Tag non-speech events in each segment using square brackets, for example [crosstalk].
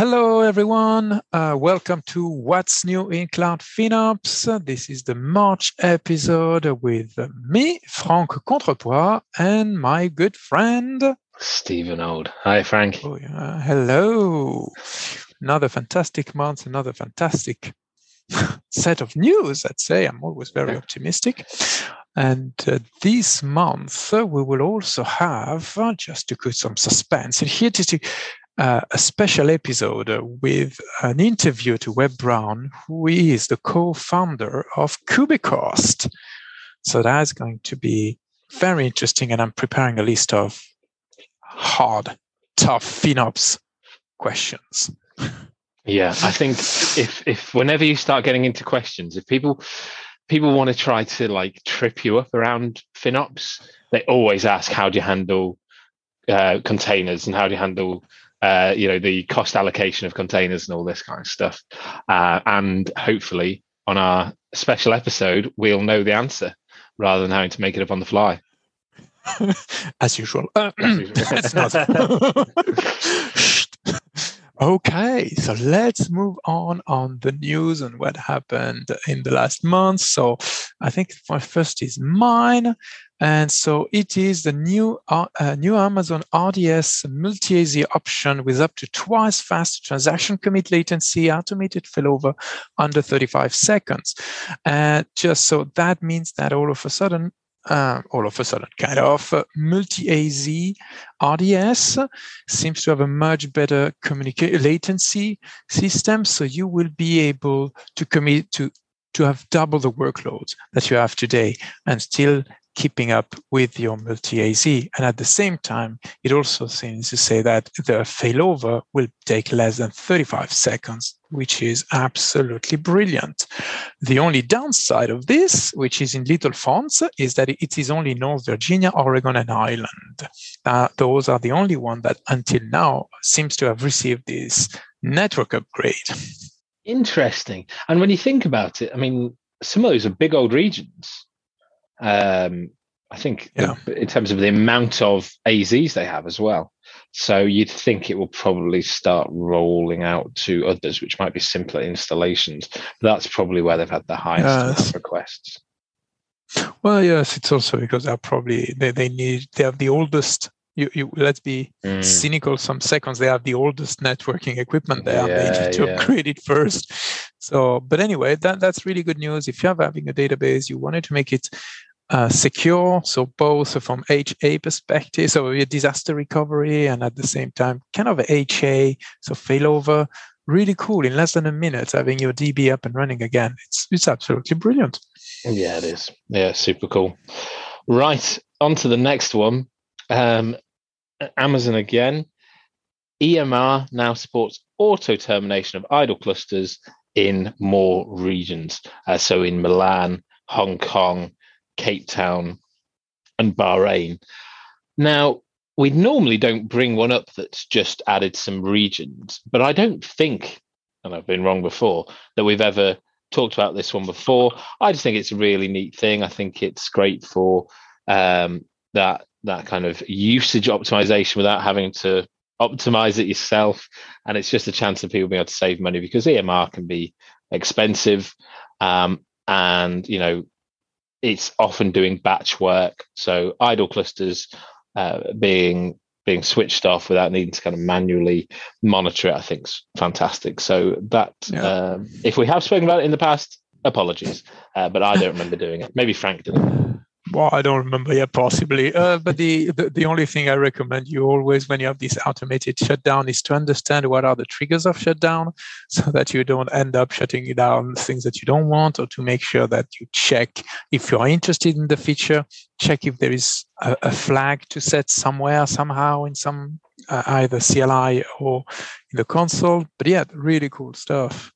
Hello, everyone. Uh, welcome to What's New in Cloud FinOps. This is the March episode with me, Franck Contrepois, and my good friend Stephen Old. Hi, Frank. Oh, yeah. Hello. Another fantastic month, another fantastic [laughs] set of news, I'd say. I'm always very optimistic. And uh, this month, uh, we will also have, uh, just to put some suspense, and here to uh, a special episode with an interview to Webb Brown, who is the co-founder of Kubecost. So that's going to be very interesting, and I'm preparing a list of hard, tough FinOps questions. Yeah, I think if if whenever you start getting into questions, if people people want to try to like trip you up around FinOps, they always ask how do you handle uh, containers and how do you handle uh, you know the cost allocation of containers and all this kind of stuff. Uh, and hopefully, on our special episode, we'll know the answer rather than having to make it up on the fly. [laughs] As usual. Uh, [clears throat] As usual. [laughs] [laughs] Okay, so let's move on on the news and what happened in the last month. So I think my first is mine. And so it is the new uh, uh, new Amazon RDS multi-AZ option with up to twice faster transaction commit latency, automated failover under 35 seconds. And just so that means that all of a sudden uh, all of a sudden, kind of uh, multi-AZ RDS seems to have a much better communicate latency system. So you will be able to commit to to have double the workloads that you have today and still keeping up with your multi-AZ. And at the same time, it also seems to say that the failover will take less than 35 seconds, which is absolutely brilliant. The only downside of this, which is in little fonts, is that it is only North Virginia, Oregon, and Ireland. Uh, those are the only one that until now seems to have received this network upgrade. Interesting. And when you think about it, I mean, some of those are big old regions. Um, I think yeah. in terms of the amount of AZs they have as well. So you'd think it will probably start rolling out to others, which might be simpler installations. That's probably where they've had the highest requests. Well, yes, it's also because they're probably they, they need they have the oldest. You, you let's be mm. cynical. Some seconds they have the oldest networking equipment there. Yeah, they need to yeah. upgrade it first. So, but anyway, that that's really good news. If you're having a database, you wanted to make it uh, secure. So both from HA perspective, so disaster recovery, and at the same time, kind of HA, so failover. Really cool. In less than a minute, having your DB up and running again. It's it's absolutely brilliant. Yeah, it is. Yeah, super cool. Right, on to the next one. Um, Amazon again. EMR now supports auto termination of idle clusters in more regions. Uh, so in Milan, Hong Kong, Cape Town, and Bahrain. Now, we normally don't bring one up that's just added some regions, but I don't think, and I've been wrong before, that we've ever talked about this one before. I just think it's a really neat thing. I think it's great for um, that that kind of usage optimization without having to optimize it yourself. And it's just a chance of people being able to save money because EMR can be expensive. Um, and you know it's often doing batch work. So idle clusters uh, being being switched off without needing to kind of manually monitor it, I think is fantastic. So that yeah. um, if we have spoken about it in the past, apologies, uh, but I don't remember doing it. Maybe Frank did. Well, I don't remember. Yeah, possibly. Uh, but the, the, the only thing I recommend you always when you have this automated shutdown is to understand what are the triggers of shutdown, [laughs] so that you don't end up shutting down things that you don't want, or to make sure that you check if you are interested in the feature. Check if there is a, a flag to set somewhere somehow in some uh, either CLI or in the console. But yeah, really cool stuff.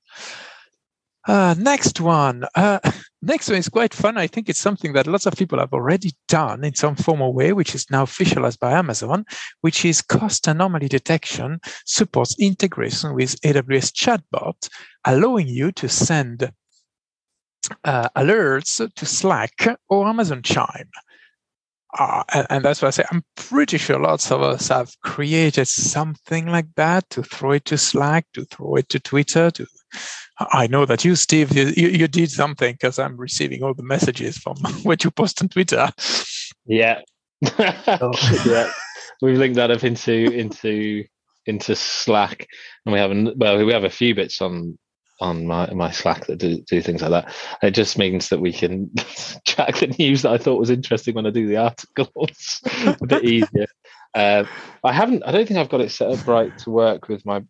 Uh, next one. Uh, [laughs] next one is quite fun. I think it's something that lots of people have already done in some formal way, which is now officialized by Amazon, which is cost anomaly detection supports integration with AWS chatbot, allowing you to send uh, alerts to Slack or Amazon Chime. uh, and, and, that's why I say I'm pretty sure lots of us have created something like that to throw it to Slack, to throw it to Twitter. To I know that you, Steve, you, you did something because I'm receiving all the messages from [laughs] what you post on Twitter. Yeah, oh. yeah, we've linked that up into into into Slack, and we have well, we have a few bits on on my my Slack that do, do things like that. It just means that we can [laughs] track the news that I thought was interesting when I do the articles [laughs] a bit easier. Uh, I haven't. I don't think I've got it set up right to work with my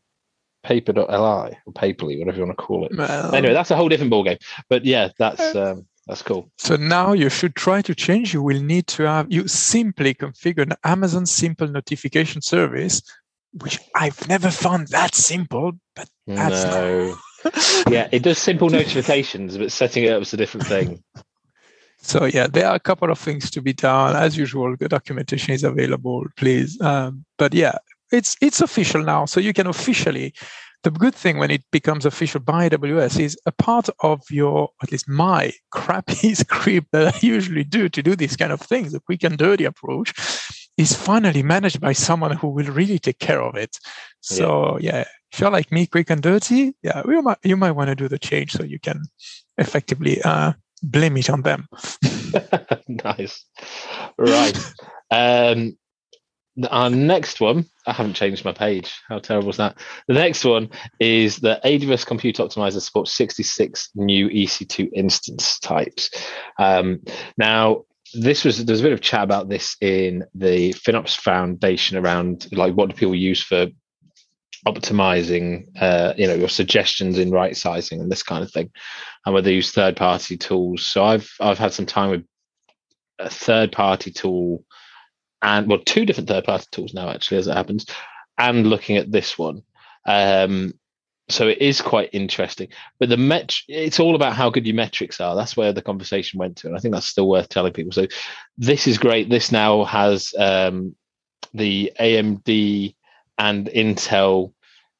paper.li or paperly, whatever you want to call it. Well, anyway, that's a whole different ballgame. But yeah, that's uh, um, that's cool. So now you should try to change. You will need to have you simply configure an Amazon simple notification service, which I've never found that simple, but that's no [laughs] yeah, it does simple notifications, but setting it up is a different thing. [laughs] So yeah, there are a couple of things to be done. As usual, the documentation is available, please. Um, but yeah, it's it's official now, so you can officially. The good thing when it becomes official by AWS is a part of your, at least my [laughs] crappy script that I usually do to do these kind of things, the quick and dirty approach, is finally managed by someone who will really take care of it. So yeah, yeah if you're like me, quick and dirty, yeah, you might you might want to do the change so you can effectively uh, blame it on them. [laughs] nice, right. [laughs] um, our next one, I haven't changed my page. How terrible is that? The next one is the AWS Compute Optimizer supports 66 new EC2 instance types. Um, now, this was there's a bit of chat about this in the FinOps Foundation around like what do people use for optimizing uh, you know your suggestions in right sizing and this kind of thing and whether they use third party tools so i've i've had some time with a third party tool and well two different third party tools now actually as it happens and looking at this one. Um, so it is quite interesting. But the met it's all about how good your metrics are. That's where the conversation went to and i think that's still worth telling people. So this is great. This now has um, the amd and Intel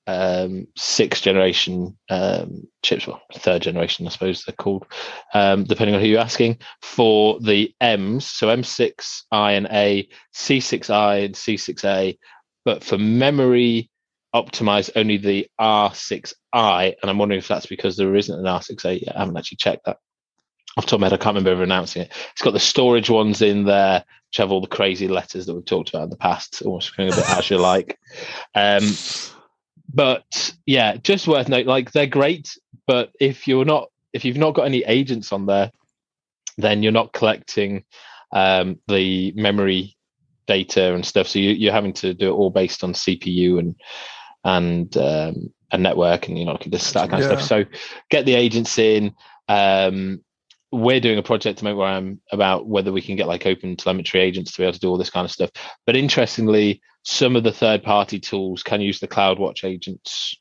um, sixth generation um, chips, well, third generation, I suppose they're called, um, depending on who you're asking, for the M's, so M6I and A, C6I and C6A, but for memory optimized only the R6I, and I'm wondering if that's because there isn't an R6A yet. I haven't actually checked that. Off the top of my head, I can't remember announcing it. It's got the storage ones in there, which have all the crazy letters that we've talked about in the past, almost becoming a bit Azure like. Um, but yeah, just worth note. Like they're great, but if you're not, if you've not got any agents on there, then you're not collecting um, the memory data and stuff. So you, are having to do it all based on CPU and and um, a network and you know this that kind of stuff. So get the agents in. Um, we're doing a project to make where I'm about whether we can get like open telemetry agents to be able to do all this kind of stuff. But interestingly, some of the third party tools can use the CloudWatch agents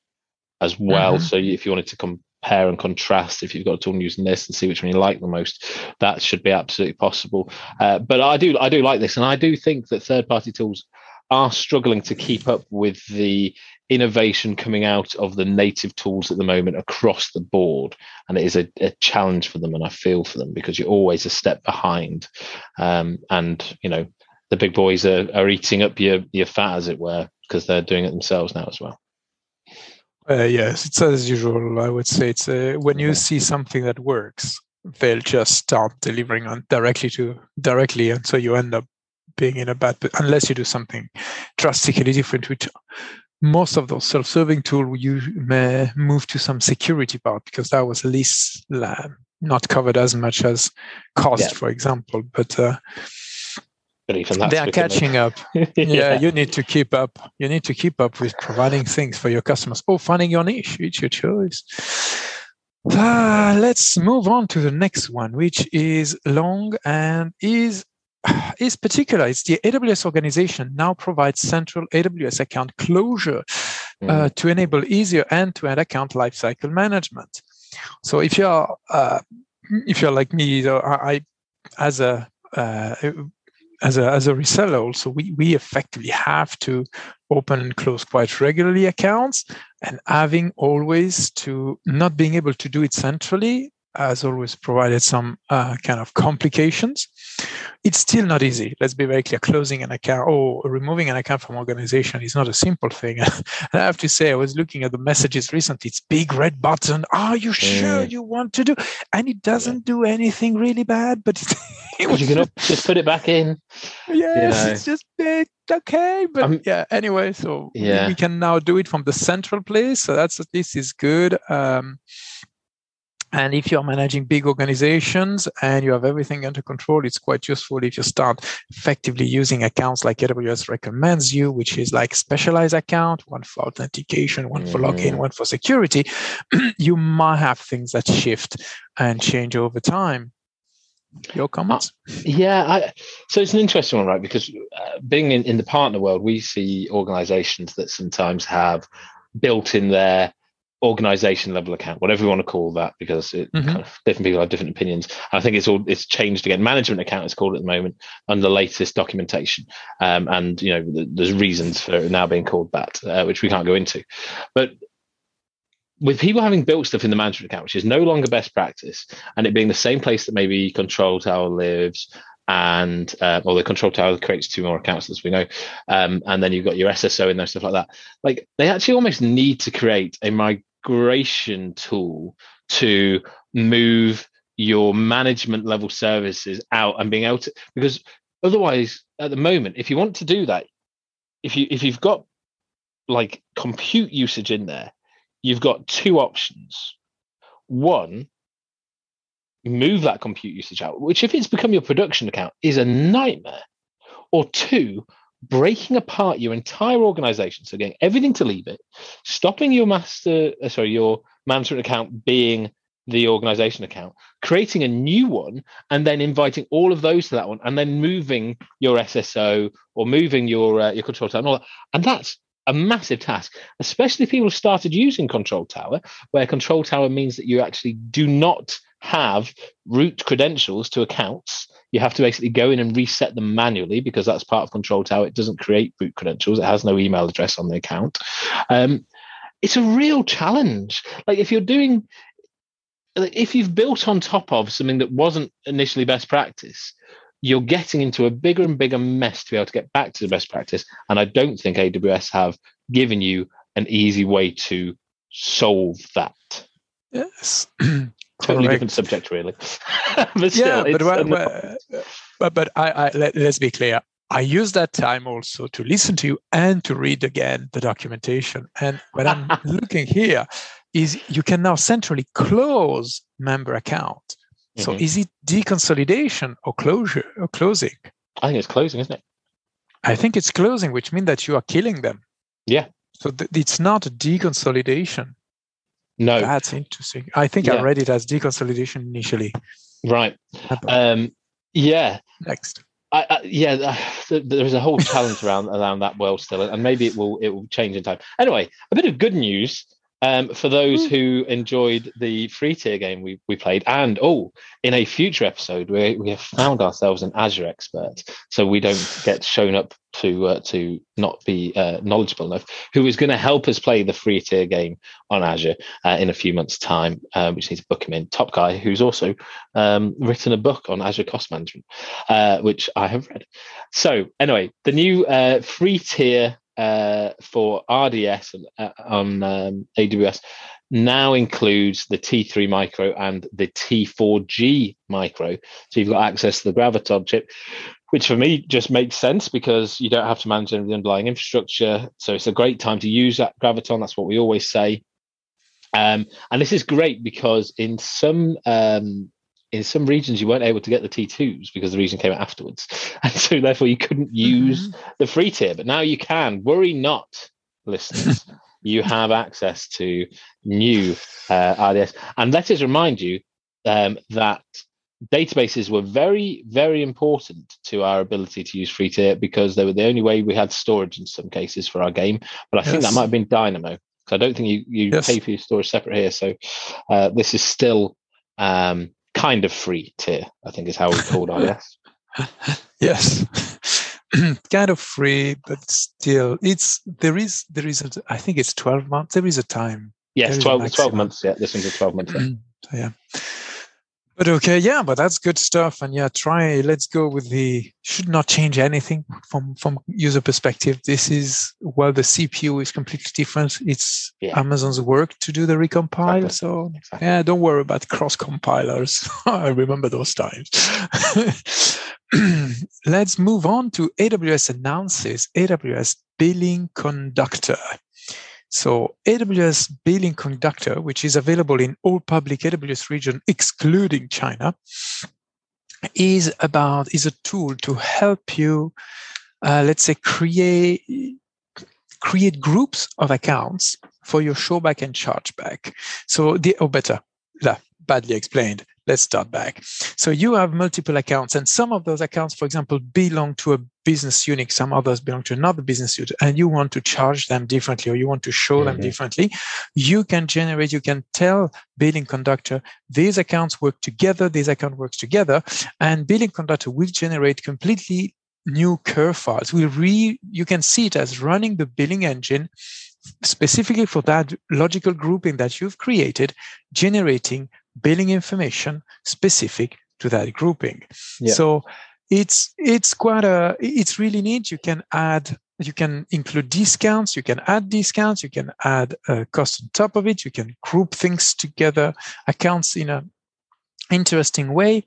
as well. Mm-hmm. So if you wanted to compare and contrast, if you've got a tool using this and see which one you like the most, that should be absolutely possible. Uh, but I do I do like this, and I do think that third party tools are struggling to keep up with the innovation coming out of the native tools at the moment across the board and it is a, a challenge for them and i feel for them because you're always a step behind um, and you know the big boys are, are eating up your your fat as it were because they're doing it themselves now as well. Uh, yes it's as usual i would say. It's uh, when you see something that works they'll just start delivering on directly to directly and so you end up being in a bad unless you do something drastically different which most of those self-serving tools you may move to some security part because that was least uh, not covered as much as cost yeah. for example. But uh, but even they are catching up [laughs] yeah, yeah, you need to keep up you need to keep up with providing things for your customers or finding your niche it's your choice uh, let's move on to the next one which is long and is [sighs] is particular. It's the AWS organization now provides central AWS account closure mm. uh, to enable easier end-to-end account lifecycle management. So if you're uh, if you're like me, I, as a uh, as a as a reseller, also we we effectively have to open and close quite regularly accounts, and having always to not being able to do it centrally has always provided some uh, kind of complications. It's still not easy. Let's be very clear. Closing an account or removing an account from organization is not a simple thing. [laughs] and I have to say, I was looking at the messages recently. It's big red button. Are you sure you want to do? And it doesn't yeah. do anything really bad, but [laughs] it, it you can just put it back in. Yes, you know. it's just big okay but um, yeah anyway so yeah. we can now do it from the central place so that's at least is good um, and if you're managing big organizations and you have everything under control, it's quite useful if you start effectively using accounts like AWS recommends you, which is like specialized account, one for authentication, one for login, mm-hmm. one for security. [clears throat] you might have things that shift and change over time. Your comments? Uh, yeah, I, so it's an interesting one, right? Because uh, being in, in the partner world, we see organizations that sometimes have built in their organization level account, whatever you want to call that, because it, mm-hmm. kind of, different people have different opinions. And I think it's all it's changed again. Management account is called at the moment under latest documentation, um, and you know there's reasons for it now being called that, uh, which we can't go into. But with people having built stuff in the management account, which is no longer best practice, and it being the same place that maybe Control Tower lives, and uh, or the control tower creates two more accounts as we know um, and then you've got your sso in there stuff like that like they actually almost need to create a migration tool to move your management level services out and being able to because otherwise at the moment if you want to do that if you if you've got like compute usage in there you've got two options one move that compute usage out, which if it's become your production account is a nightmare. Or two, breaking apart your entire organization. So getting everything to leave it, stopping your master, uh, sorry, your management account being the organization account, creating a new one, and then inviting all of those to that one, and then moving your SSO or moving your uh, your control tower and all that. And that's a massive task, especially if people started using Control Tower, where Control Tower means that you actually do not have root credentials to accounts. You have to basically go in and reset them manually because that's part of Control Tower. It doesn't create root credentials. It has no email address on the account. Um, it's a real challenge. Like if you're doing, if you've built on top of something that wasn't initially best practice, you're getting into a bigger and bigger mess to be able to get back to the best practice. And I don't think AWS have given you an easy way to solve that. Yes. [clears throat] totally different subject, really. [laughs] but still, yeah, but, but, but I, I let, let's be clear. I use that time also to listen to you and to read again the documentation. And what I'm [laughs] looking here is you can now centrally close member account. So mm-hmm. is it deconsolidation or closure or closing? I think it's closing, isn't it? I think it's closing, which means that you are killing them. Yeah. So th- it's not a deconsolidation. No. That's interesting. I think yeah. I read it as deconsolidation initially. Right. Um, yeah. Next. I, I, yeah, there's a whole challenge around around that world still, and maybe it will it will change in time. Anyway, a bit of good news um, for those who enjoyed the free tier game we, we played, and oh, in a future episode, we, we have found ourselves an Azure expert, so we don't get shown up to uh, to not be uh, knowledgeable enough, who is going to help us play the free tier game on Azure uh, in a few months' time. Uh, we just need to book him in. Top guy, who's also um, written a book on Azure cost management, uh, which I have read. So anyway, the new uh, free tier uh, for RDS uh, on um, AWS now includes the T3 micro and the T4G micro. So you've got access to the Graviton chip, which for me just makes sense because you don't have to manage any of the underlying infrastructure. So it's a great time to use that Graviton. That's what we always say. Um, and this is great because in some um, in some regions you weren't able to get the T2s because the region came out afterwards. [laughs] And so therefore you couldn't use mm-hmm. the free tier. But now you can. Worry not, listeners. [laughs] you have access to new uh, RDS. And let us remind you um, that databases were very, very important to our ability to use free tier because they were the only way we had storage in some cases for our game. But I yes. think that might have been Dynamo. So I don't think you, you yes. pay for your storage separate here. So uh, this is still um, kind of free tier, I think is how we called RDS. [laughs] yes. Yes. [clears throat] Kind of free, but still it's there is there is a, I think it's 12 months. There is a time. Yes, 12, 12 months. Yeah, this one's a 12 month. Yeah. Mm, so, yeah. But okay, yeah, but that's good stuff. And yeah, try. Let's go with the should not change anything from from user perspective. This is well, the CPU is completely different. It's yeah. Amazon's work to do the recompile. Exactly. So exactly. yeah, don't worry about cross compilers. [laughs] I remember those times. [clears throat] Let's move on to AWS announces AWS Billing Conductor. So AWS Billing Conductor, which is available in all public AWS region, excluding China, is about is a tool to help you, uh, let's say, create create groups of accounts for your showback and chargeback. So the or better, badly explained let's start back. So you have multiple accounts, and some of those accounts, for example, belong to a business unit, some others belong to another business unit, and you want to charge them differently or you want to show mm-hmm. them differently. You can generate, you can tell Billing Conductor, these accounts work together, these account works together, and Billing Conductor will generate completely new curve files. We re you can see it as running the billing engine specifically for that logical grouping that you've created, generating billing information specific to that grouping. Yeah. So it's it's quite a it's really neat. You can add you can include discounts, you can add discounts, you can add a cost on top of it, you can group things together, accounts in a interesting way.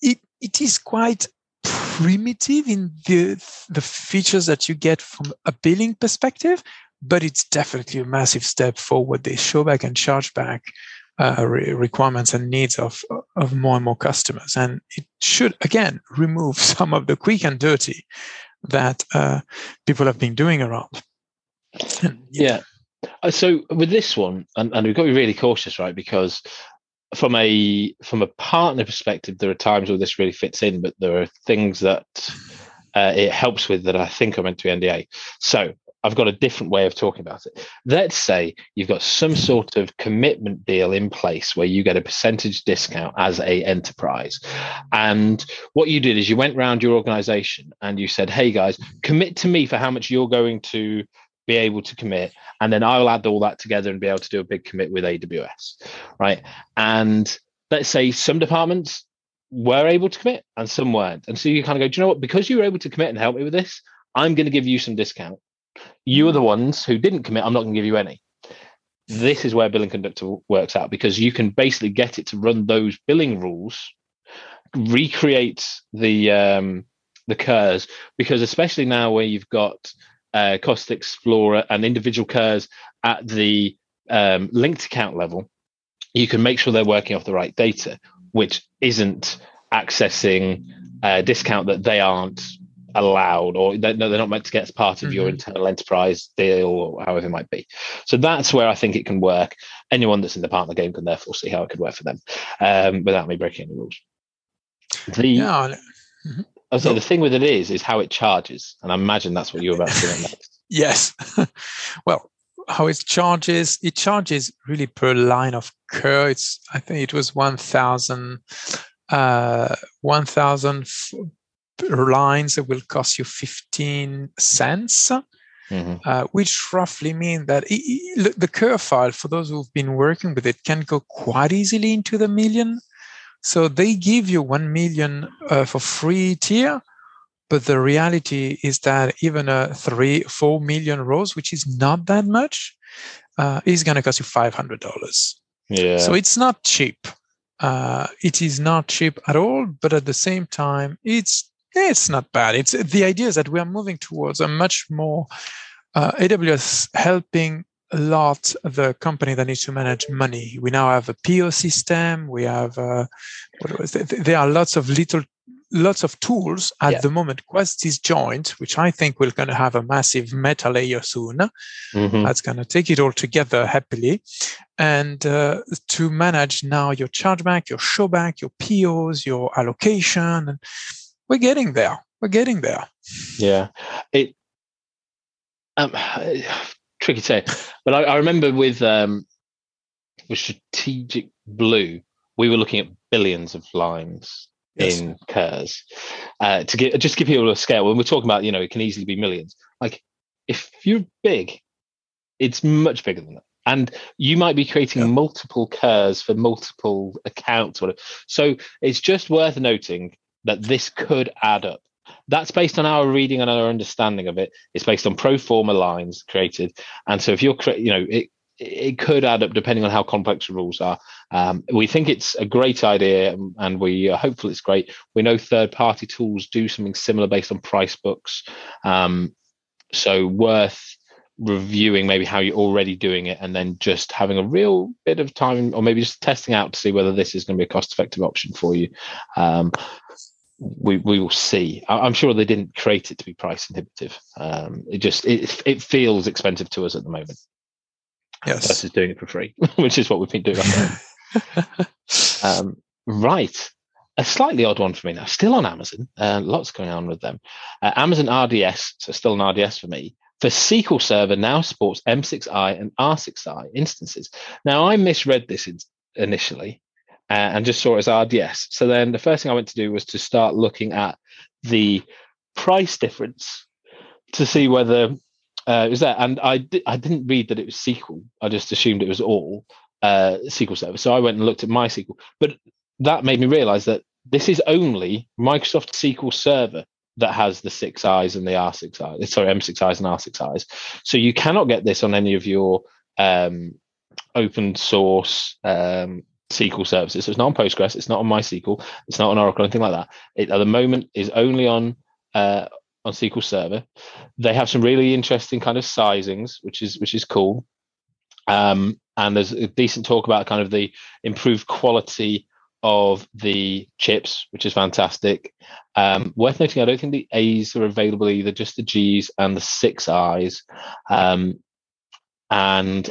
It it is quite primitive in the the features that you get from a billing perspective, but it's definitely a massive step forward. They show back and charge back uh, re- requirements and needs of of more and more customers, and it should again remove [laughs] some of the quick and dirty that uh, people have been doing around. And, yeah. yeah. Uh, so with this one, and, and we've got to be really cautious, right? Because from a from a partner perspective, there are times where this really fits in, but there are things that uh, it helps with that I think are meant to be NDA. So I've got a different way of talking about it. Let's say you've got some sort of commitment deal in place where you get a percentage discount as a enterprise. And what you did is you went around your organization and you said, "Hey guys, commit to me for how much you're going to be able to commit and then I'll add all that together and be able to do a big commit with AWS." Right? And let's say some departments were able to commit and some weren't. And so you kind of go, do you know what? Because you were able to commit and help me with this, I'm going to give you some discount you are the ones who didn't commit. I'm not going to give you any. This is where billing conductor works out because you can basically get it to run those billing rules, recreate the um, the CURs because especially now where you've got uh, Cost Explorer and individual CURs at the um, linked account level, you can make sure they're working off the right data, which isn't accessing a discount that they aren't allowed or they're, they're not meant to get as part of mm-hmm. your internal enterprise deal or however it might be so that's where i think it can work anyone that's in the partner game can therefore see how it could work for them um, without me breaking any rules the yeah. mm-hmm. I the thing with it is is how it charges and i imagine that's what you're about to say next [laughs] yes [laughs] well how it charges it charges really per line of CUR it's i think it was 1000 uh 1000 lines that will cost you 15 cents. Mm-hmm. Uh, which roughly mean that it, it, the curve file, for those who've been working with it, can go quite easily into the million. So they give you 1 million uh, for free tier, but the reality is that even a three, 4 million rows, which is not that much, uh, is going to cost you $500. Yeah. So it's not cheap. Uh, it is not cheap at all, but at the same time, it's it's not bad. It's the idea is that we are moving towards a much more uh, AWS helping a lot the company that needs to manage money. We now have a PO system. We have uh, what was it? there are lots of little lots of tools at yeah. the moment. Quest is joint, which I think we're going to have a massive meta layer soon. Mm-hmm. That's going to take it all together happily. And uh, to manage now your chargeback, your showback, your POs, your allocation, we're getting there. We're getting there. Yeah, it um, [sighs] tricky to say, but I, I remember with um, with strategic blue, we were looking at billions of lines yes. in CURs. uh, to get just give people a scale. When we're talking about, you know, it can easily be millions. Like if you're big, it's much bigger than that. and you might be creating yeah. multiple CURs for multiple accounts. Whatever. So it's just worth noting that this could add up. That's based on our reading and our understanding of it. It's based on pro forma lines created, and so if you're, you know, it it could add up depending on how complex the rules are. Um, we think it's a great idea and we are hopeful it's great. We know third party tools do something similar based on price books. Um, so worth reviewing maybe how you're already doing it and then just having a real bit of time or maybe just testing out to see whether this is going to be a cost effective option for you. Um, we we will see. I'm sure they didn't create it to be price inhibitive. Um, it just it it feels expensive to us at the moment yes. versus doing it for free, [laughs] which is what we've been doing. [laughs] um, right. A slightly odd one for me now, still on Amazon. Uh, lots going on with them. Uh, Amazon RDS, so still an RDS for me. For SQL Server now supports M6i and R6i instances. Now, I misread this in, initially and just saw it as RDS. So then the first thing I went to do was to start looking at the price difference to see whether uh, it was there, and I di- I didn't read that it was SQL. I just assumed it was all uh, SQL Server. So I went and looked at MySQL, but that made me realize that this is only Microsoft SQL Server that has the six eyes and the R6 eyes. Sorry, M6 eyes and R6 eyes. So you cannot get this on any of your um, open source um, SQL services. So it's not on Postgres. It's not on MySQL. It's not on Oracle, anything like that. It at the moment is only on uh, on SQL Server. They have some really interesting kind of sizings, which is which is cool. Um, and there's a decent talk about kind of the improved quality of the chips, which is fantastic. Um, worth noting, I don't think the A's are available either, just the G's and the six I's. Um, and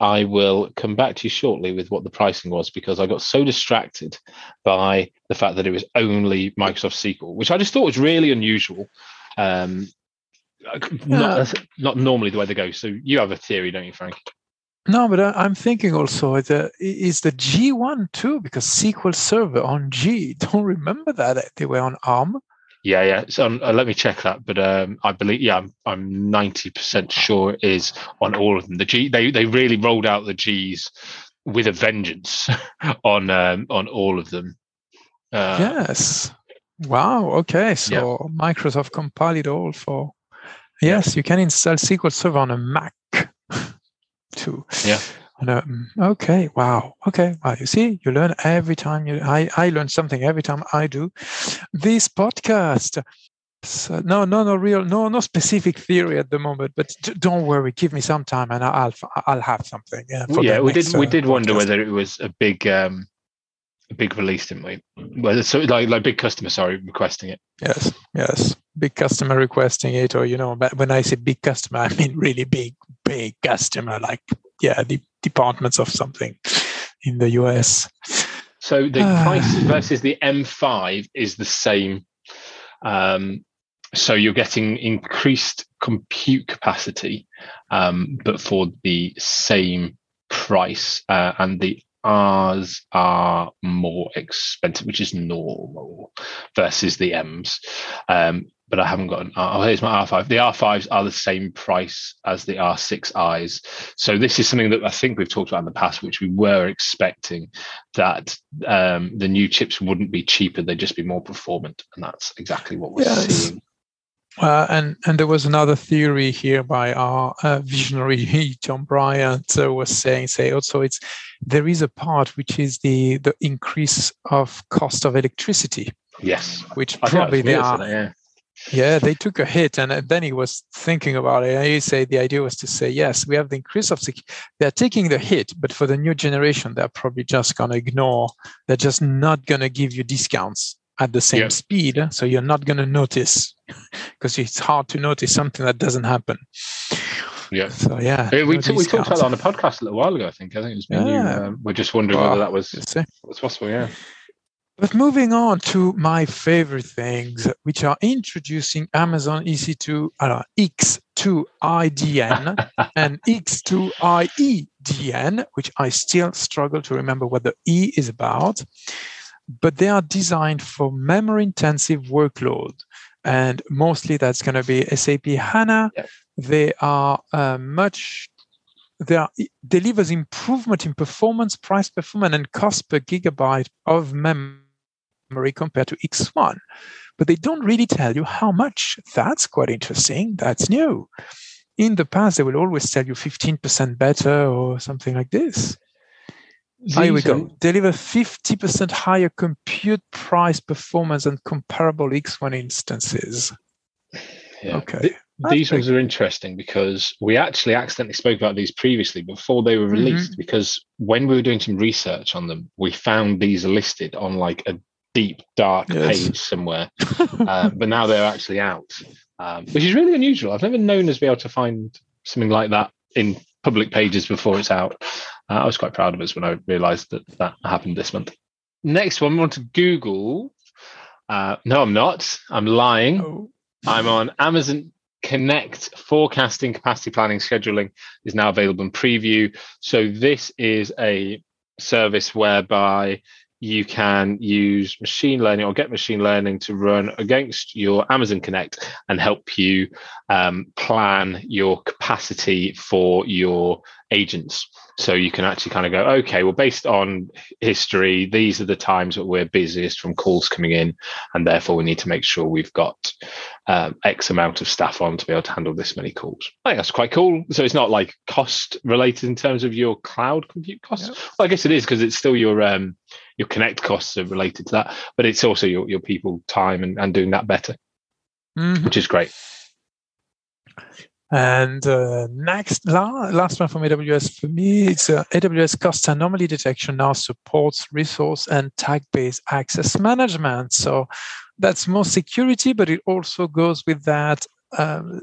I will come back to you shortly with what the pricing was because I got so distracted by the fact that it was only Microsoft SQL, which I just thought was really unusual. Um, not, not normally the way they go. So you have a theory, don't you, Frank? No, but I, am thinking also the is the G one too because SQL Server on G. [laughs] Don't remember that they were on ARM. Yeah, yeah. So um, uh, let me check that, but um, I believe yeah, I'm I'm ninety percent sure it is on all of them. The G they they really rolled out the G's with a vengeance [laughs] on um, on all of them. Uh, yes, Wow. Okay. So yeah. Microsoft compiled it all for. Yes, you can install SQL Server on a Mac [laughs] too. Yeah. A, mm, okay. Wow. Okay. Wow. You see, you learn every time you. I I learn something every time I do this podcast. So no, no, no real, no, no specific theory at the moment. But don't worry, give me some time, and I'll I'll have something. Yeah, yeah we did we did uh, wonder whether it was a big um, a big release, didn't we? So like like big customer, sorry, requesting it. Yes, yes, big customer requesting it, or you know, but when I say big customer, [laughs] I mean really big, big customer, like yeah, the departments of something in the US. So the price versus the M5 is the same. Um, so you're getting increased compute capacity, um, but for the same price, uh, and the R's are more expensive, which is normal, versus the M's. Um, but I haven't got an R. Oh, here's my R5. The R5s are the same price as the R6Is. So this is something that I think we've talked about in the past, which we were expecting that um, the new chips wouldn't be cheaper; they'd just be more performant, and that's exactly what we're yes. seeing. Uh, and and there was another theory here by our uh, visionary [laughs] John Bryant uh, was saying say also it's there is a part which is the the increase of cost of electricity. Yes, which I probably they are. yeah. Yeah, they took a hit, and then he was thinking about it. And he said the idea was to say, yes, we have the increase of they're taking the hit, but for the new generation, they're probably just going to ignore. They're just not going to give you discounts at the same speed, so you're not going to notice [laughs] because it's hard to notice something that doesn't happen. Yeah. So yeah, we, t- we talked about that on a podcast a little while ago. I think. I think it was. Yeah. Um, we're just wondering well, whether that was was possible. Yeah. But moving on to my favorite things, which are introducing Amazon EC2 uh, X2IDN and X2IEDN, which I still struggle to remember what the E is about but they are designed for memory intensive workload. And mostly that's going to be SAP HANA. They are uh, much there delivers improvement in performance, price performance, and cost per gigabyte of memory compared to X1. But they don't really tell you how much. That's quite interesting. That's new. In the past, they will always tell you 15% better or something like this. Here we go. Deliver 50% higher compute price performance than comparable X1 instances. Yeah. Okay. these ones are interesting because we actually accidentally spoke about these previously before they were mm-hmm. released. Mm-hmm. Because when we were doing some research on them, we found these listed on like a deep, dark yes. page somewhere. [laughs] uh, but now they're actually out, um, which is really unusual. I've never known us be able to find something like that in public pages before it's out. Uh, I was quite proud of us when I realized that that happened this month. Next one, we want to Google. Uh, no, I'm not. I'm lying. Oh. I'm on Amazon Connect forecasting, capacity planning, scheduling is now available in preview. So this is a service whereby you can use machine learning or get machine learning to run against your Amazon Connect and help you um, plan your capacity for your agents. So you can actually kind of go, okay, well, based on history, these are the times that we're busiest from calls coming in, and therefore we need to make sure we've got um, X amount of staff on to be able to handle this many calls. I think that's quite cool. So it's not like cost related in terms of your cloud compute costs. Well, I guess it is because it's still your um, your connect costs are related to that, but it's also your your people time and, and doing that better, mm-hmm. which is great. And uh, next, last one from AWS for me, it's uh, AWS cost anomaly detection now supports resource and tag-based access management. So that's more security, but it also goes with that um,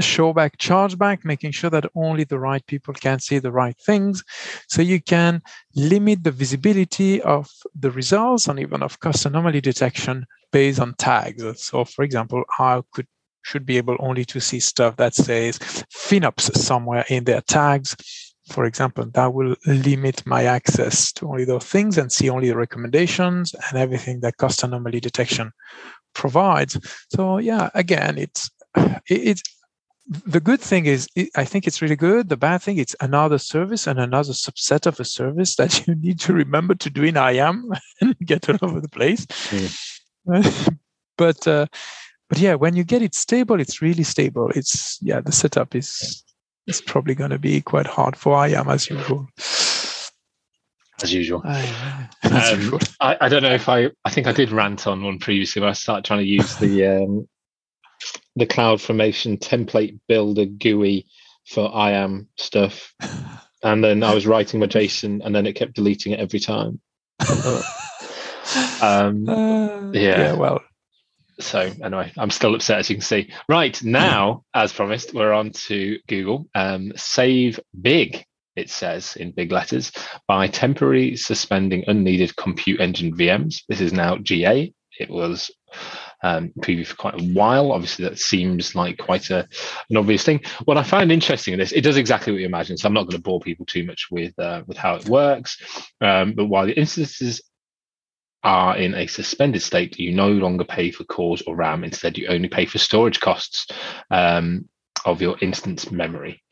showback, chargeback, making sure that only the right people can see the right things. So you can limit the visibility of the results and even of cost anomaly detection based on tags. So, for example, I could should be able only to see stuff that says FinOps somewhere in their tags. For example, that will limit my access to only those things and see only the recommendations and everything that cost anomaly detection provides. So yeah, again, it's it's the good thing is i think it's really good the bad thing it's another service and another subset of a service that [laughs] you need to remember to do in iam [laughs] and get all over the place mm. [laughs] but uh, but yeah, when you get it stable, it's really stable. It's yeah, the setup is is probably going to be quite hard for IAM as usual. As usual. as um. I, I, don't know if I I think I did rant on one previously when I started trying to use the um, the CloudFormation template builder GUI for IAM stuff. [laughs] And then I was writing my JSON and then it kept deleting it every time. [laughs] um, uh, yeah. yeah. Well, so anyway, I'm still upset as you can see. Right now, as promised, we're on to Google. Um, save big, it says in big letters, by temporarily suspending unneeded compute engine VMs. This is now GA. It was um, preview for quite a while. Obviously, that seems like quite a, an obvious thing. What I find interesting in this, it does exactly what you imagine. So I'm not going to bore people too much with uh, with how it works. Um, but while the instances are in a suspended state, you no longer pay for cores or RAM. Instead, you only pay for storage costs um, of your instance memory.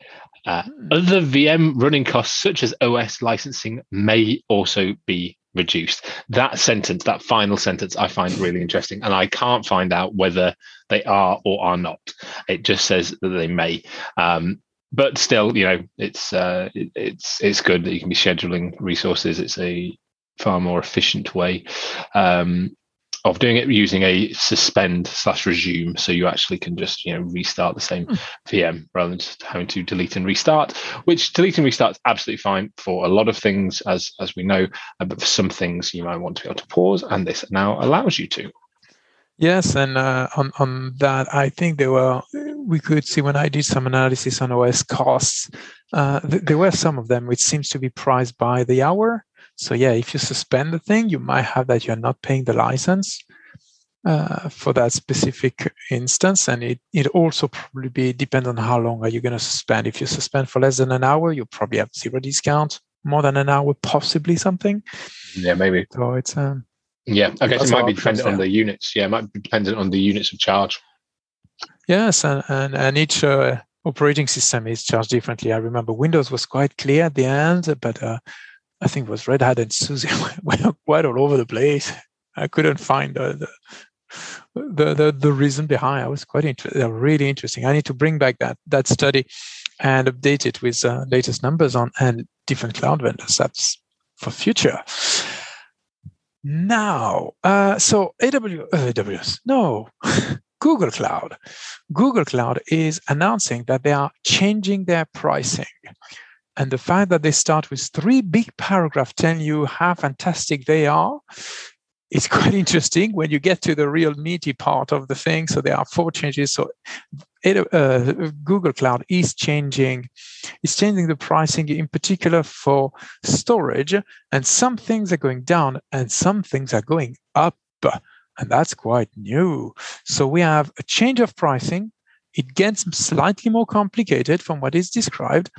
Uh, hmm. Other VM running costs, such as OS licensing, may also be reduced. That sentence, that final sentence, I find really interesting, and I can't find out whether they are or are not. It just says that they may. Um, but still, you know, it's uh, it, it's it's good that you can be scheduling resources. It's a far more efficient way um, of doing it using a suspend slash resume. So you actually can just you know restart the same mm. VM rather than just having to delete and restart. Which delete and restart is absolutely fine for a lot of things, as as we know, uh, but for some things you might want to be able to pause, and this now allows you to. Yes, and uh, on on that, I think there were we could see when I did some analysis on OS costs. Uh, th- there were some of them which seems to be priced by the hour. So yeah, if you suspend the thing, you might have that you're not paying the license uh, for that specific instance, and it it also probably be depend on how long are you going to suspend. If you suspend for less than an hour, you probably have zero discount. More than an hour, possibly something. Yeah, maybe. So it's um. Yeah, I guess it might be dependent on the units. Yeah, it might be dependent on the units of charge. Yes, and and, and each uh, operating system is charged differently. I remember Windows was quite clear at the end, but uh, I think it was Red Hat and SUSE [laughs] were quite all over the place. I couldn't find the, the the, the, reason behind. I was quite interested. Really interesting. I need to bring back that that study and update it with uh, latest numbers on and different cloud vendors. That's for future. Now, uh, so AWS, uh, AWS, no, [laughs] Google Cloud. Google Cloud is announcing that they are changing their pricing. And the fact that they start with three big paragraphs telling you how fantastic they are it's [laughs] quite interesting when you get to the real meaty part of the thing. So there are four changes. So it, uh, Google Cloud is changing, is changing the pricing in particular for storage, and some things are going down and some things are going up, and that's quite new. So we have a change of pricing. It gets slightly more complicated from what is described,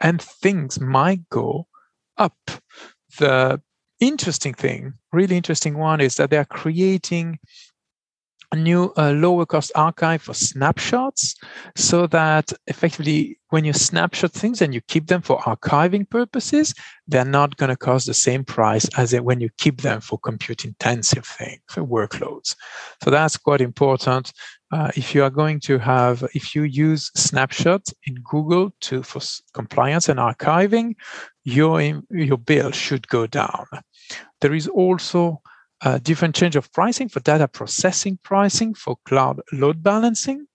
and things might go up. The interesting thing, really interesting one, is that they are creating a new uh, lower cost archive for snapshots so that effectively when you snapshot things and you keep them for archiving purposes they're not going to cost the same price as when you keep them for compute intensive things for workloads so that's quite important uh, if you are going to have if you use snapshot in google to for compliance and archiving your your bill should go down. There is also a different change of pricing for data processing pricing for cloud load balancing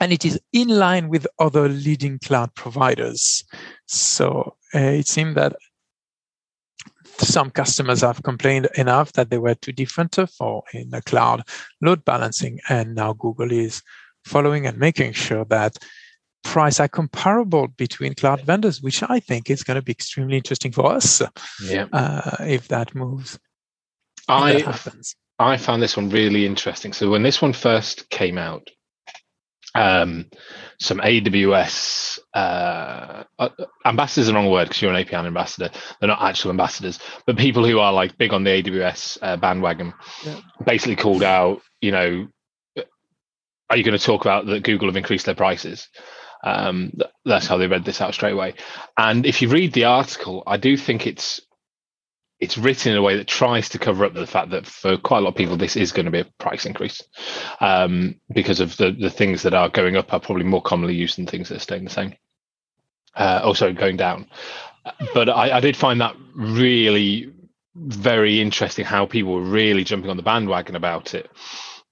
and it is in line with other leading cloud providers. So uh, it seems that some customers have complained enough that they were too different for in the cloud load balancing. And now google is following and making sure that price are comparable between cloud vendors which i think is going to be extremely interesting for us yeah. uh, if that moves i i found this one really interesting. So when this one first came out um, some AWS uh, uh, ambassadors is the wrong word because you're an API ambassador. They're not actual ambassadors, but people who are like big on the AWS uh, bandwagon yeah. basically called out, you know, are you going to talk about that Google have increased their prices? Um, that's how they read this out straight away. And if you read the article, I do think it's it's written in a way that tries to cover up the fact that for quite a lot of people this is going to be a price increase um, because of the the things that are going up are probably more commonly used than things that are staying the same. Uh, also going down, but I, I did find that really very interesting how people were really jumping on the bandwagon about it.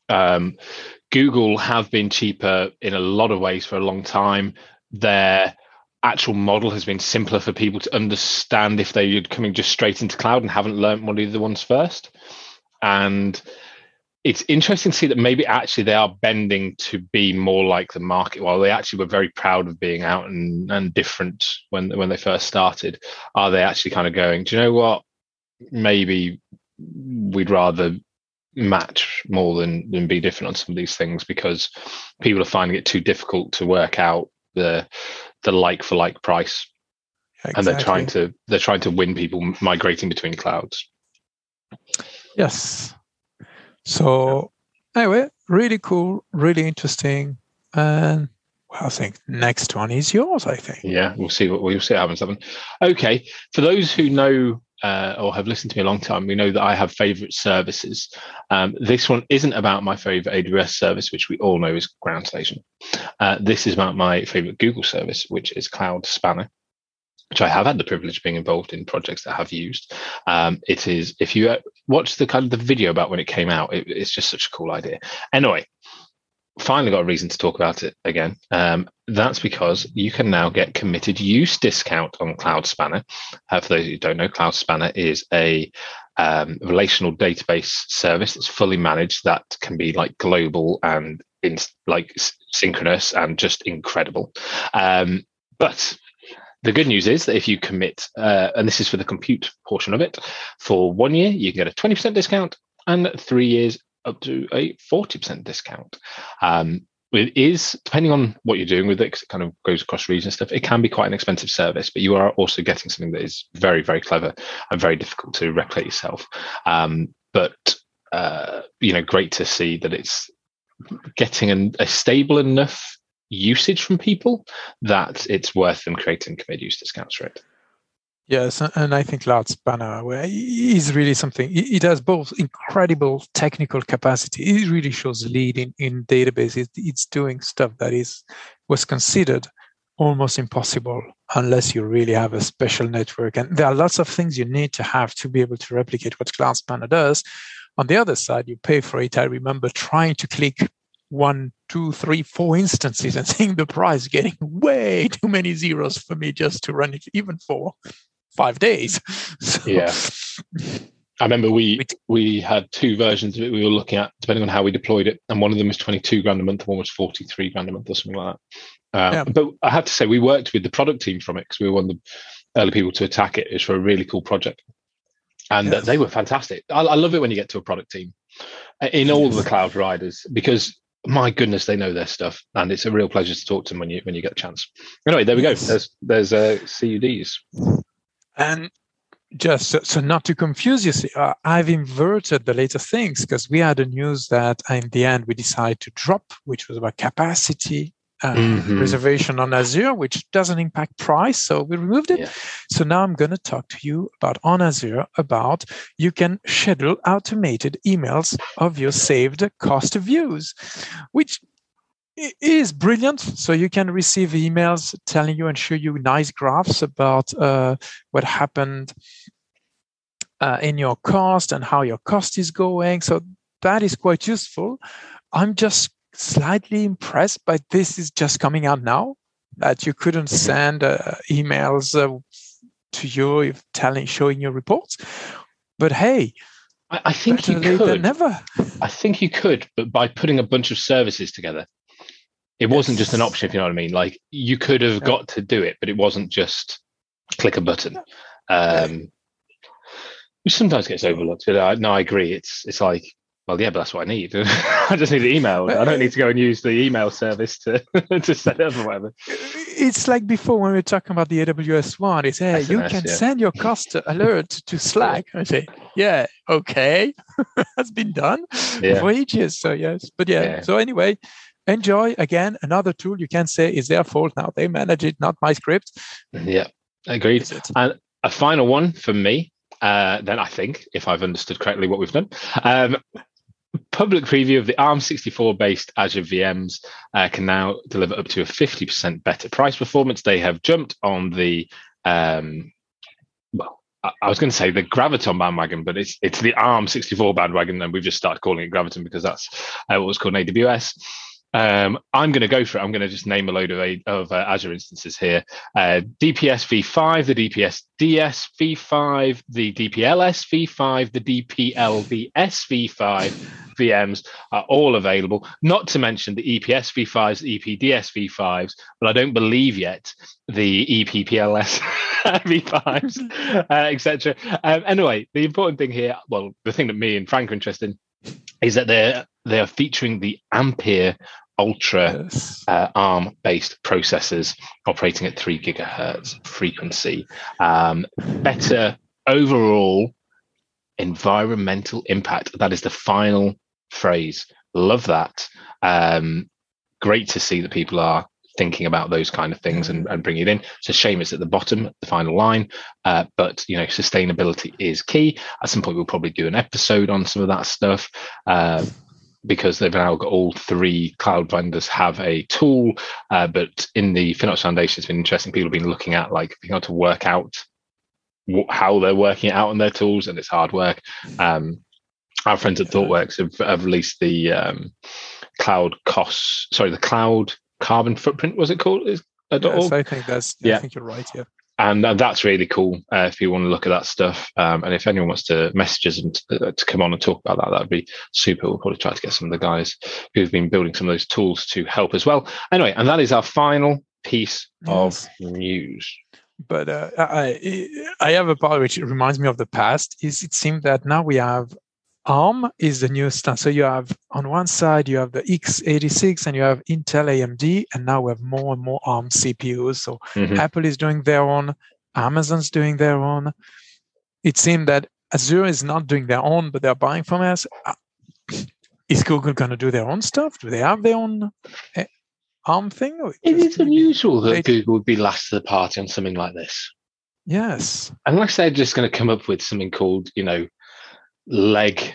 Um, Google have been cheaper in a lot of ways for a long time. Their actual model has been simpler for people to understand if they're coming just straight into cloud and haven't learned one of the ones first. And it's interesting to see that maybe actually they are bending to be more like the market. While they actually were very proud of being out and, and different when when they first started, are they actually kind of going? Do you know what? Maybe we'd rather match more than than be different on some of these things because people are finding it too difficult to work out the the like for like price exactly. and they're trying to they're trying to win people migrating between clouds yes so anyway really cool really interesting and well, I think next one is yours. I think. Yeah, we'll see what we'll see what happens. Okay, for those who know uh, or have listened to me a long time, we know that I have favorite services. Um, this one isn't about my favorite AWS service, which we all know is Ground Station. Uh, this is about my favorite Google service, which is Cloud Spanner. Which I have had the privilege of being involved in projects that I have used. Um, it is if you uh, watch the kind of the video about when it came out, it, it's just such a cool idea. Anyway, finally got a reason to talk about it again. Um, that's because you can now get committed use discount on Cloud Spanner. Uh, for those who don't know, Cloud Spanner is a um, relational database service that's fully managed that can be like global and in, like synchronous and just incredible. Um, but the good news is that if you commit, uh, and this is for the compute portion of it, for one year, you can get a 20% discount and three years, up to a 40% discount. Um, it is depending on what you're doing with it because it kind of goes across regions stuff it can be quite an expensive service but you are also getting something that is very very clever and very difficult to replicate yourself um, but uh, you know great to see that it's getting an, a stable enough usage from people that it's worth them creating committed use discounts for it. Yes, and I think Cloud Spanner is really something. It has both incredible technical capacity. It really shows lead in, in databases. It's doing stuff that is was considered almost impossible unless you really have a special network. And there are lots of things you need to have to be able to replicate what Cloud Spanner does. On the other side, you pay for it. I remember trying to click one, two, three, four instances and [laughs] seeing the price getting way too many zeros for me just to run it, even for five days. [laughs] So, yeah. I remember we we had two versions of it we were looking at depending on how we deployed it, and one of them was twenty two grand a month, one was forty three grand a month, or something like that. Um, yeah. But I have to say, we worked with the product team from it because we were one of the early people to attack it. It's for a really cool project, and yeah. they were fantastic. I, I, love it when you get to a product team uh, in all the cloud riders because my goodness, they know their stuff, and it's a real pleasure to talk to them when you when you get a chance. Anyway, there we go. There's there's uh, CUDs. And just so, so, not to confuse you, see, uh, I've inverted the later things because we had a news that in the end we decided to drop, which was about capacity uh, mm-hmm. reservation on Azure, which doesn't impact price. So we removed it. Yeah. So now I'm going to talk to you about on Azure about you can schedule automated emails of your saved cost views, which is brilliant. So you can receive emails telling you and show you nice graphs about uh, what happened uh, in your cost and how your cost is going. So that is quite useful. I'm just slightly impressed by this is just coming out now that you couldn't mm-hmm. send uh, emails uh, to you if telling showing your reports. But hey, I, I think you could. Never. I think you could, but by putting a bunch of services together. It wasn't just an option, if you know what I mean. Like you could have got to do it, but it wasn't just click a button. Um, which sometimes gets overlooked. But I, no, I agree. It's it's like, well, yeah, but that's what I need. [laughs] I just need the email. I don't need to go and use the email service to [laughs] to set up or whatever. It's like before when we were talking about the AWS one. It's hey, SMS, you can yeah. send your cost alert to Slack. I say, yeah, okay, [laughs] that's been done yeah. for ages. So yes, but yeah. yeah. So anyway, enjoy again. Another tool you can say is their fault now. They manage it not my script. Yeah agreed. And a final one for me uh, then i think if i've understood correctly what we've done. Um, public preview of the ARM64 based Azure VMs uh, can now deliver up to a 50% better price performance. They have jumped on the, um, well, I was going to say the Graviton bandwagon, but it's it's the ARM64 bandwagon, and we've just started calling it Graviton because that's uh, what was called in AWS. Um, I'm going to go for it. I'm going to just name a load of, of uh, Azure instances here. Uh, DPS v5, the DPS DS v5, the DPLS v5, the DPLVS v5 VMs are all available. Not to mention the EPS v5s, EPDS v5s, but I don't believe yet the EPPLS [laughs] v5s, [laughs] uh, etc. Um, anyway, the important thing here, well, the thing that me and Frank are interested in is that they're they are featuring the Ampere Altra yes. uh, ARM based processors operating at three gigahertz frequency. Um, better overall environmental impact. That is the final phrase. Love that. Um, great to see that people are thinking about those kind of things and, and bringing it in. It's a shame it's at the bottom, the final line, uh, but you know, sustainability is key. At some point, we'll probably do an episode on some of that stuff. Uh, because they've now got all three cloud vendors have a tool. Uh, but in the FinOps Foundation, it's been interesting. People have been looking at like being able to work out how they're working it out on their tools, and it's hard work. Um, our friends at ThoughtWorks have, have released the um, cloud costs. Sorry, the cloud carbon footprint. Was it called? Is, yes, I think that's. Yeah. I think you're right. Yeah and uh, that's really cool uh, if you want to look at that stuff. Um, and if anyone wants to message us and uh, to come on and talk about that, that'd be super. We'll probably try to get some of the guys who've been building some of those tools to help as well. Anyway, and that is our final piece of news. But uh, I I have a part which reminds me of the past. Is it seems that now we have ARM is the new standard. So you have on one side you have the x86 and you have Intel AMD, and now we have more and more ARM CPUs. So mm-hmm. Apple is doing their own, Amazon's doing their own. It seems that Azure is not doing their own, but they're buying from us. Uh, is Google going to do their own stuff? Do they have their own ARM thing? It is unusual that Google would be last to the party on something like this. Yes. Unless they're just going to come up with something called, you know, leg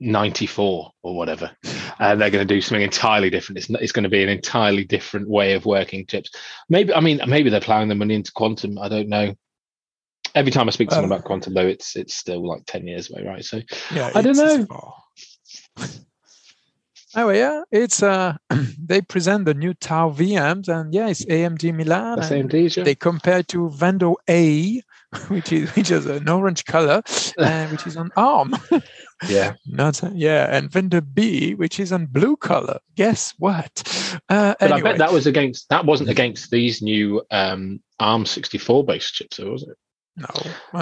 94 or whatever. And they're going to do something entirely different. It's, it's going to be an entirely different way of working chips. Maybe, I mean, maybe they're plowing the money into quantum. I don't know. Every time I speak to someone uh, about quantum, though, it's it's still like 10 years away, right? So yeah, I don't know. oh yeah, it's uh, [clears throat] they present the new Tau VMs, and yeah, it's AMD Milan. That's AMD, They compare to Vendo A, [laughs] which is which is an orange color, [laughs] and which is on ARM. [laughs] yeah, not yeah, and vendor B, which is on blue color. Guess what? Uh, but anyway. I bet that was against that wasn't against these new um, ARM sixty four based chips, was it? No,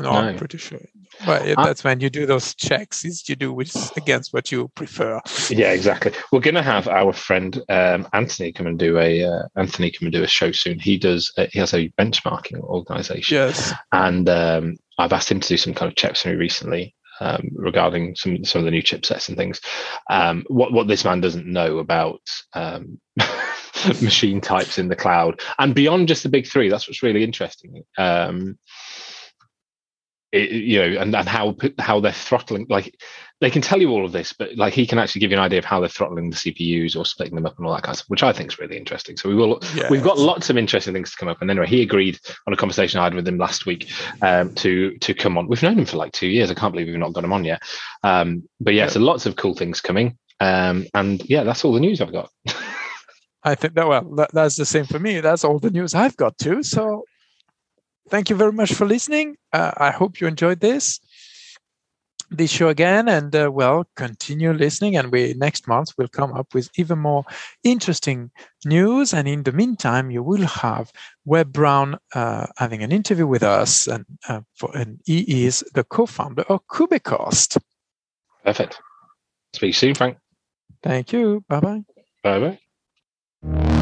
no, I'm pretty sure. But that's when you do those checks, is you do which against what you prefer. Yeah, exactly. We're going to have our friend um, Anthony come and do a uh, Anthony come and do a show soon. He does. Uh, he has a benchmarking organization. Yes, and um, I've asked him to do some kind of checks for me recently. Um, regarding some some of the new chipsets and things, um, what what this man doesn't know about um, [laughs] machine types in the cloud and beyond just the big three. That's what's really interesting. It, you know, and, and how how they're throttling. Like they can tell you all of this, but like he can actually give you an idea of how they're throttling the CPUs or splitting them up and all that kind of stuff, which I think is really interesting. So we will. Yeah, we've got lots of interesting things to come up. And anyway, he agreed on a conversation I had with him last week um, to to come on. We've known him for like two years. I can't believe we've not got him on yet. Um, but yeah, yeah, so lots of cool things coming. Um, and yeah, that's all the news I've got. [laughs] I think that well, that, that's the same for me. That's all the news I've got too. So thank you very much for listening. Uh, I hope you enjoyed this this show again and uh, well continue listening and we next month will come up with even more interesting news and in the meantime you will have webb brown uh, having an interview with us and, uh, for, and he is the co-founder of Kubecost. Perfect. Speak soon frank. Thank you. Bye bye bye bye